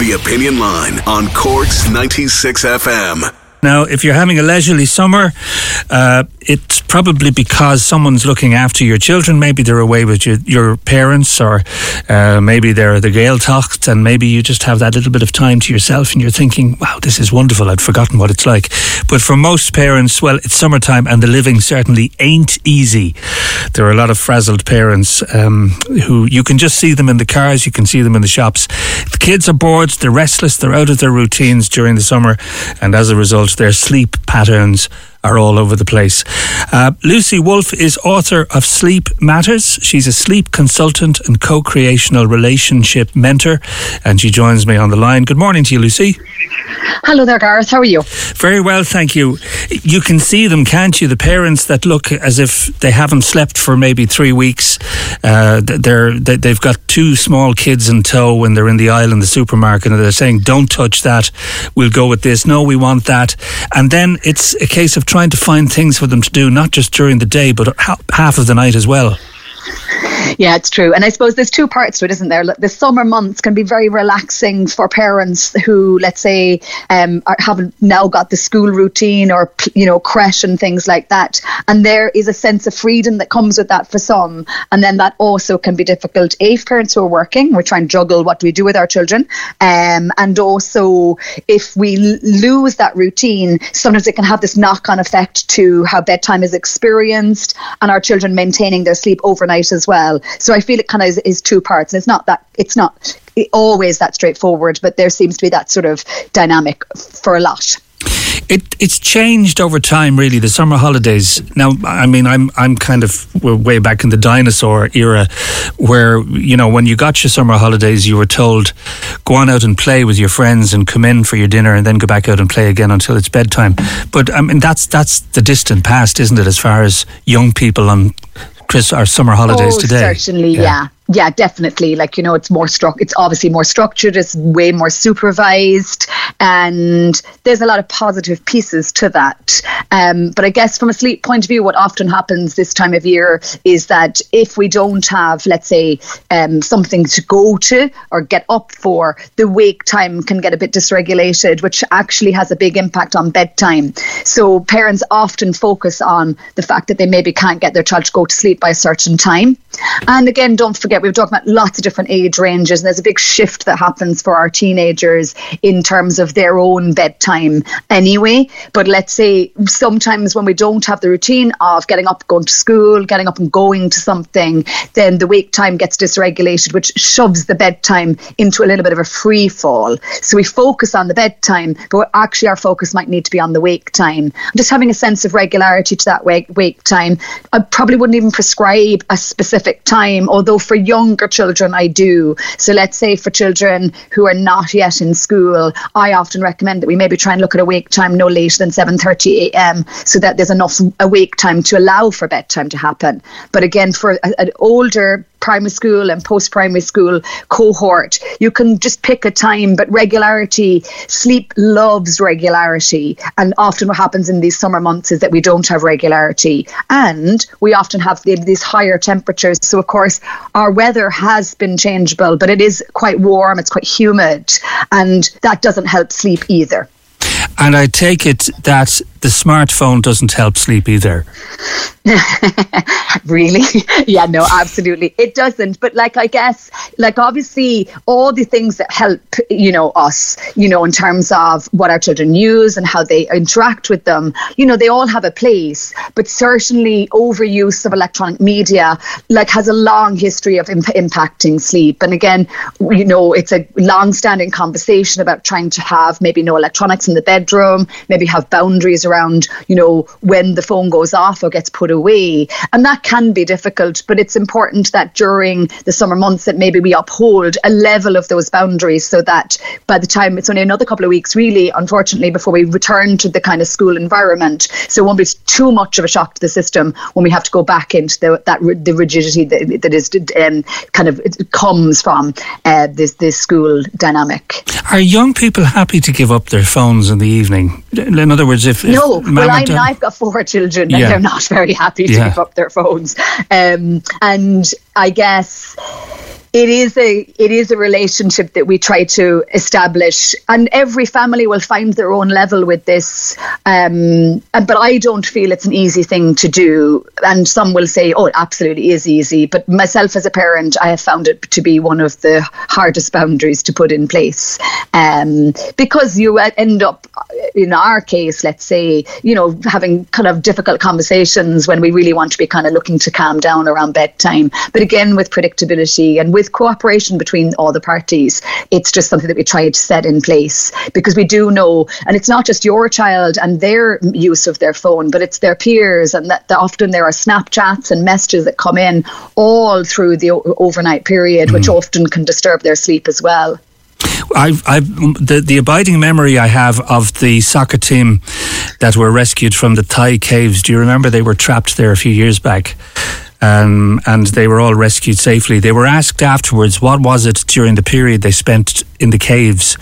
The Opinion Line on Cork's 96 FM. Now, if you're having a leisurely summer, uh, it's probably because someone's looking after your children. Maybe they're away with your, your parents, or uh, maybe they're the Gaeltacht, and maybe you just have that little bit of time to yourself and you're thinking, wow, this is wonderful. I'd forgotten what it's like. But for most parents, well, it's summertime and the living certainly ain't easy. There are a lot of frazzled parents um, who you can just see them in the cars, you can see them in the shops. The kids are bored, they're restless, they're out of their routines during the summer, and as a result, their sleep patterns are all over the place. Uh, Lucy Wolfe is author of Sleep Matters. She's a sleep consultant and co creational relationship mentor, and she joins me on the line. Good morning to you, Lucy. Hello there, Gareth. How are you? Very well, thank you. You can see them, can't you? The parents that look as if they haven't slept for maybe three weeks. Uh, they're they've got two small kids in tow when they're in the aisle in the supermarket, and they're saying, "Don't touch that. We'll go with this. No, we want that." And then it's a case of trying to find things for them to do, not just during the day, but half of the night as well. Yeah, it's true. And I suppose there's two parts to it, isn't there? The summer months can be very relaxing for parents who, let's say, um, are, haven't now got the school routine or, you know, creche and things like that. And there is a sense of freedom that comes with that for some. And then that also can be difficult if parents who are working, we're trying to juggle what do we do with our children. Um, and also, if we lose that routine, sometimes it can have this knock on effect to how bedtime is experienced and our children maintaining their sleep overnight as well. So I feel it kind of is, is two parts, and it's not that it's not always that straightforward, but there seems to be that sort of dynamic for a lot. It, it's changed over time, really. The summer holidays. Now, I mean, I'm I'm kind of way back in the dinosaur era, where you know when you got your summer holidays, you were told go on out and play with your friends and come in for your dinner and then go back out and play again until it's bedtime. But I mean, that's that's the distant past, isn't it? As far as young people on Chris, our summer holidays oh, today. Certainly, yeah. yeah yeah, definitely. Like you know, it's more struck. It's obviously more structured. It's way more supervised, and there's a lot of positive pieces to that. Um, but I guess from a sleep point of view, what often happens this time of year is that if we don't have, let's say, um, something to go to or get up for, the wake time can get a bit dysregulated, which actually has a big impact on bedtime. So parents often focus on the fact that they maybe can't get their child to go to sleep by a certain time. And again, don't forget we were talking about lots of different age ranges, and there's a big shift that happens for our teenagers in terms of their own bedtime anyway. But let's say sometimes when we don't have the routine of getting up, going to school, getting up and going to something, then the wake time gets dysregulated, which shoves the bedtime into a little bit of a free fall. So we focus on the bedtime, but actually our focus might need to be on the wake time. Just having a sense of regularity to that wake, wake time. I probably wouldn't even prescribe a specific time, although for younger children, I do. So let's say for children who are not yet in school, I often recommend that we maybe try and look at a wake time no later than 7:30 a.m. so that there's enough awake time to allow for bedtime to happen. But again, for an older primary school and post primary school cohort. You can just pick a time, but regularity, sleep loves regularity. And often what happens in these summer months is that we don't have regularity. And we often have these higher temperatures. So, of course, our weather has been changeable, but it is quite warm, it's quite humid, and that doesn't help sleep either. And I take it that the smartphone doesn't help sleep either. really? yeah, no, absolutely. It doesn't. But like, I guess, like, obviously, all the things that help, you know, us, you know, in terms of what our children use and how they interact with them, you know, they all have a place. But certainly, overuse of electronic media, like, has a long history of imp- impacting sleep. And again, you know, it's a long standing conversation about trying to have maybe no electronics in the bedroom, maybe have boundaries around, you know, when the phone goes off or gets put away. And that can be difficult, but it's important that during the summer months that maybe we uphold a level of those boundaries so that by the time it's only another couple of weeks, really, unfortunately, before we return to the kind of school environment. So it won't be too much of a shock to the system when we have to go back into the, that the rigidity that, that is um, kind of comes from uh, this this school dynamic. Are young people happy to give up their phones in the evening? In other words, if, if no, well, i have got four children and yeah. they're not very happy to yeah. give up their phones. Um, and I guess it is a it is a relationship that we try to establish, and every family will find their own level with this. Um, but I don't feel it's an easy thing to do, and some will say, "Oh, it absolutely is easy." But myself as a parent, I have found it to be one of the hardest boundaries to put in place, um, because you end up, in our case, let's say, you know, having kind of difficult conversations when we really want to be kind of looking to calm down around bedtime. But again, with predictability and with cooperation between all the parties, it's just something that we try to set in place because we do know, and it's not just your child and their use of their phone, but it's their peers, and that, that often there are Snapchats and messages that come in all through the overnight period, mm. which often can disturb their sleep as well. I've, I've, the, the abiding memory I have of the soccer team that were rescued from the Thai caves. Do you remember they were trapped there a few years back? Um, and they were all rescued safely. They were asked afterwards, what was it during the period they spent in the caves?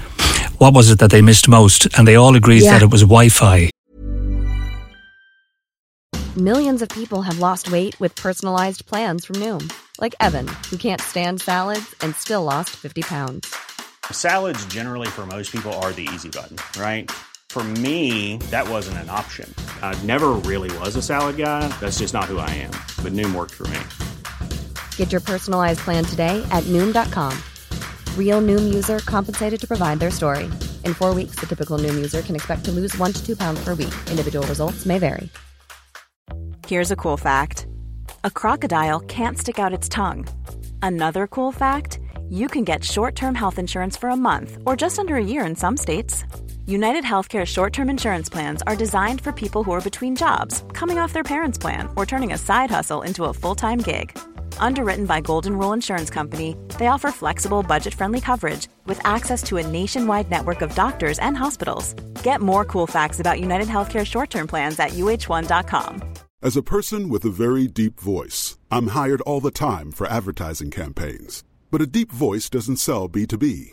What was it that they missed most? And they all agreed yeah. that it was Wi Fi. Millions of people have lost weight with personalized plans from Noom, like Evan, who can't stand salads and still lost 50 pounds. Salads, generally, for most people, are the easy button, right? For me, that wasn't an option. I never really was a salad guy. That's just not who I am. But Noom worked for me. Get your personalized plan today at Noom.com. Real Noom user compensated to provide their story. In four weeks, the typical Noom user can expect to lose one to two pounds per week. Individual results may vary. Here's a cool fact a crocodile can't stick out its tongue. Another cool fact you can get short term health insurance for a month or just under a year in some states. United Healthcare short term insurance plans are designed for people who are between jobs, coming off their parents' plan, or turning a side hustle into a full time gig. Underwritten by Golden Rule Insurance Company, they offer flexible, budget friendly coverage with access to a nationwide network of doctors and hospitals. Get more cool facts about United Healthcare short term plans at uh1.com. As a person with a very deep voice, I'm hired all the time for advertising campaigns. But a deep voice doesn't sell B2B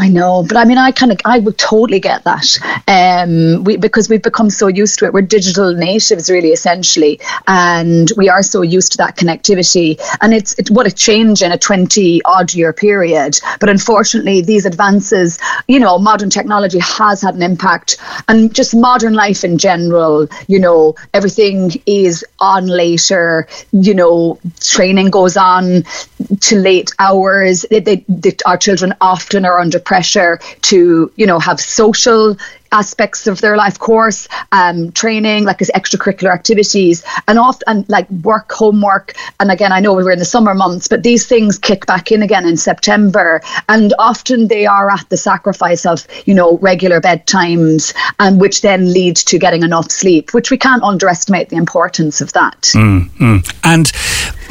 I know, but I mean, I kind of, I would totally get that, um, we because we've become so used to it. We're digital natives, really, essentially, and we are so used to that connectivity. And it's, it's what a change in a twenty odd year period. But unfortunately, these advances, you know, modern technology has had an impact, and just modern life in general. You know, everything is on later. You know, training goes on to late hours. They, they, they, our children often are under pressure to, you know, have social aspects of their life course, um, training, like as extracurricular activities, and often and like work, homework. And again, I know we were in the summer months, but these things kick back in again in September, and often they are at the sacrifice of you know regular bedtimes, and which then lead to getting enough sleep, which we can't underestimate the importance of that. Mm-hmm. And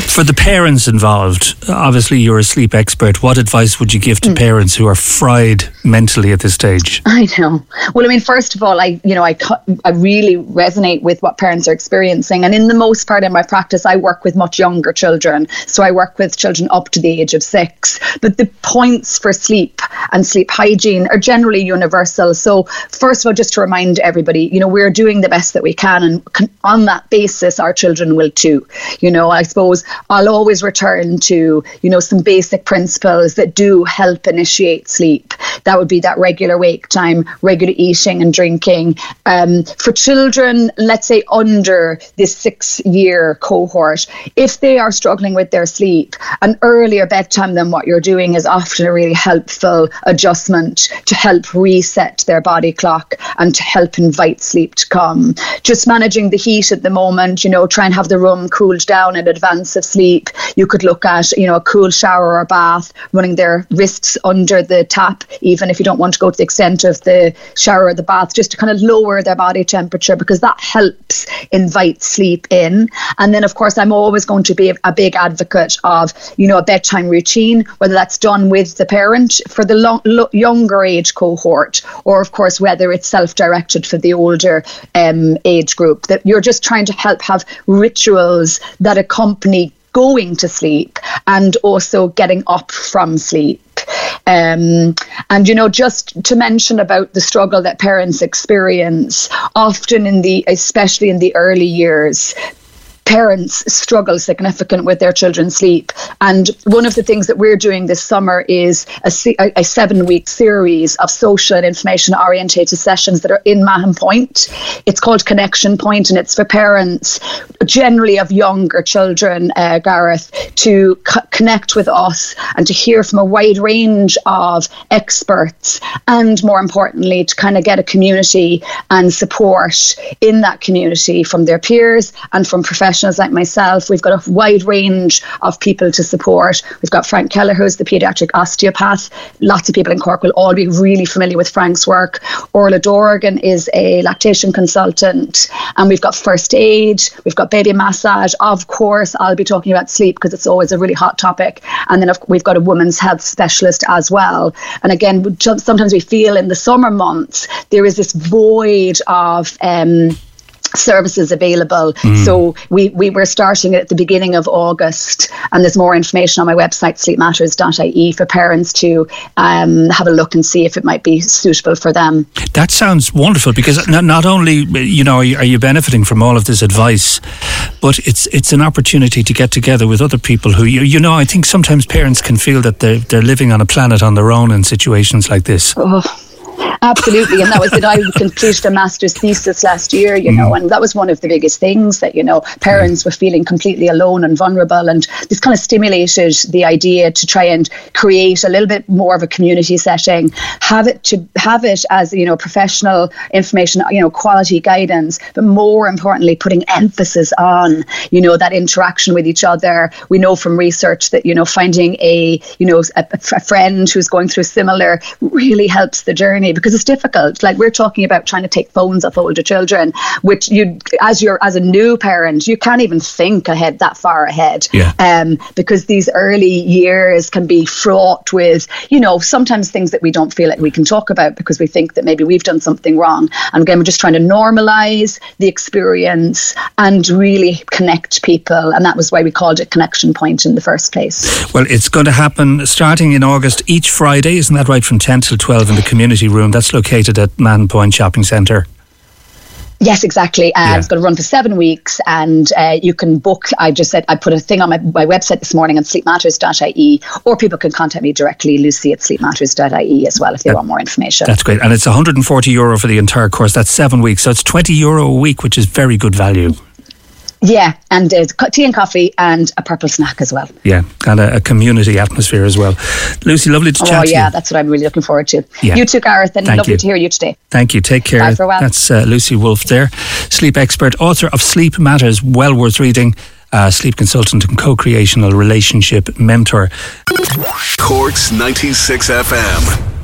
for the parents involved, obviously you're a sleep expert. What advice would you give to mm. parents who are fried mentally at this stage? I know. Well, I mean, first of all, I you know I I really resonate with what parents are experiencing, and in the most part in my practice, I work with much younger children. So I work with children up to the age of six. But the points for sleep and sleep hygiene are generally universal. So first of all, just to remind everybody, you know, we're doing the best that we can, and on that basis, our children will too. You know, I suppose I'll always return to, you know, some basic principles that do help initiate sleep. That would be that regular wake time, regular eating and drinking. Um, for children, let's say under this six year cohort, if they are struggling with their sleep, an earlier bedtime than what you're doing is often a really helpful adjustment to help reset their body clock and to help invite sleep to come. Just managing the heat at the moment, you know, try and have the room cooled down in advance of sleep. You could look at, you know, a cool shower or bath, running their wrists under the tap, even if you don't want to go to the extent of the shower or the bath, just to kind of lower their body temperature because that helps invite sleep in. And then, of course, I'm always going to be a big advocate of, you know, a bedtime routine, whether that's done with the parent for the long, lo- younger age cohort, or of course, whether it's self directed for the older um, age group. That you're just trying to help have rituals that accompany going to sleep and also getting up from sleep. Um, and you know, just to mention about the struggle that parents experience, often in the, especially in the early years, parents struggle significant with their children's sleep. And one of the things that we're doing this summer is a, a seven week series of social and information orientated sessions that are in Mahon Point. It's called Connection Point and it's for parents generally of younger children, uh, Gareth, to co- connect with us and to hear from a wide range of experts and more importantly to kind of get a community and support in that community from their peers and from professionals professionals like myself. We've got a wide range of people to support. We've got Frank Keller, who's the paediatric osteopath. Lots of people in Cork will all be really familiar with Frank's work. Orla Dorgan is a lactation consultant. And we've got first aid, we've got baby massage. Of course, I'll be talking about sleep because it's always a really hot topic. And then we've got a women's health specialist as well. And again, sometimes we feel in the summer months there is this void of. Um, services available. Mm. So we, we were starting at the beginning of August, and there's more information on my website, sleepmatters.ie, for parents to um, have a look and see if it might be suitable for them. That sounds wonderful because not, not only you know are you benefiting from all of this advice, but it's it's an opportunity to get together with other people who you you know I think sometimes parents can feel that they're they're living on a planet on their own in situations like this. Oh Absolutely, and that was it. I completed a master's thesis last year, you know, mm. and that was one of the biggest things that you know parents were feeling completely alone and vulnerable, and this kind of stimulated the idea to try and create a little bit more of a community setting, have it to have it as you know professional information, you know, quality guidance, but more importantly, putting emphasis on you know that interaction with each other. We know from research that you know finding a you know a, a friend who's going through similar really helps the journey because it's difficult. Like we're talking about trying to take phones off older children, which you, as you're as a new parent, you can't even think ahead that far ahead. Yeah. Um, because these early years can be fraught with, you know, sometimes things that we don't feel like we can talk about because we think that maybe we've done something wrong. And again, we're just trying to normalize the experience and really connect people. And that was why we called it Connection Point in the first place. Well, it's going to happen starting in August each Friday, isn't that right? From 10 till 12 in the community room. That's located at Mahon Point Shopping Centre. Yes, exactly. Uh, yeah. It's going to run for seven weeks, and uh, you can book. I just said I put a thing on my, my website this morning on sleepmatters.ie, or people can contact me directly, Lucy at sleepmatters.ie as well, if they that, want more information. That's great, and it's 140 euro for the entire course. That's seven weeks, so it's 20 euro a week, which is very good value. Yeah, and there's tea and coffee and a purple snack as well. Yeah, and a, a community atmosphere as well. Lucy, lovely to oh, chat to yeah, you. that's what I'm really looking forward to. Yeah. You too, Gareth, and Thank lovely you. to hear you today. Thank you. Take care. Bye for a while. That's uh, Lucy Wolfe there, sleep expert, author of Sleep Matters, well worth reading. Uh, sleep consultant and co-creational relationship mentor. Corks 96 FM.